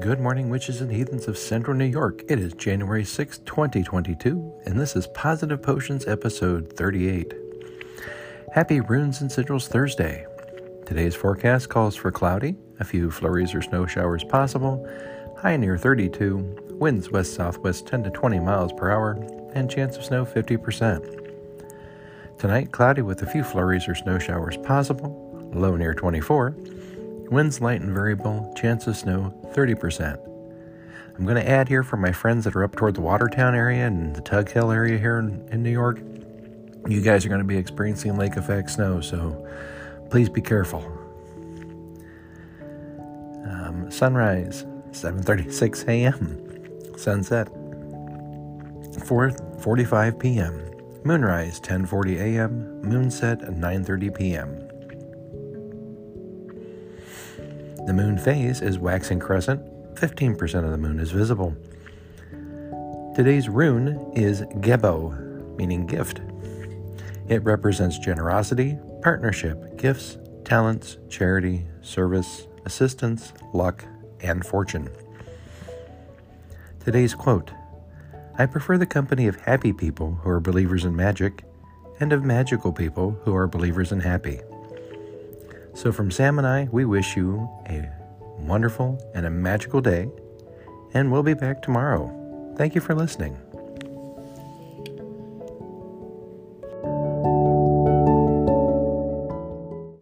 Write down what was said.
Good morning, witches and heathens of central New York. It is January 6, 2022, and this is Positive Potions episode 38. Happy Runes and Sigils Thursday. Today's forecast calls for cloudy, a few flurries or snow showers possible, high near 32, winds west southwest 10 to 20 miles per hour, and chance of snow 50%. Tonight, cloudy with a few flurries or snow showers possible, low near 24 Winds light and variable, chance of snow 30%. I'm going to add here for my friends that are up toward the Watertown area and the Tug Hill area here in, in New York. You guys are going to be experiencing lake effect snow, so please be careful. Um, sunrise 7:36 a.m. Sunset 4:45 p.m. Moonrise 10:40 a.m. Moonset 9:30 p.m. The moon phase is waxing crescent, 15% of the moon is visible. Today's rune is Gebo, meaning gift. It represents generosity, partnership, gifts, talents, charity, service, assistance, luck, and fortune. Today's quote I prefer the company of happy people who are believers in magic and of magical people who are believers in happy. So, from Sam and I, we wish you a wonderful and a magical day, and we'll be back tomorrow. Thank you for listening.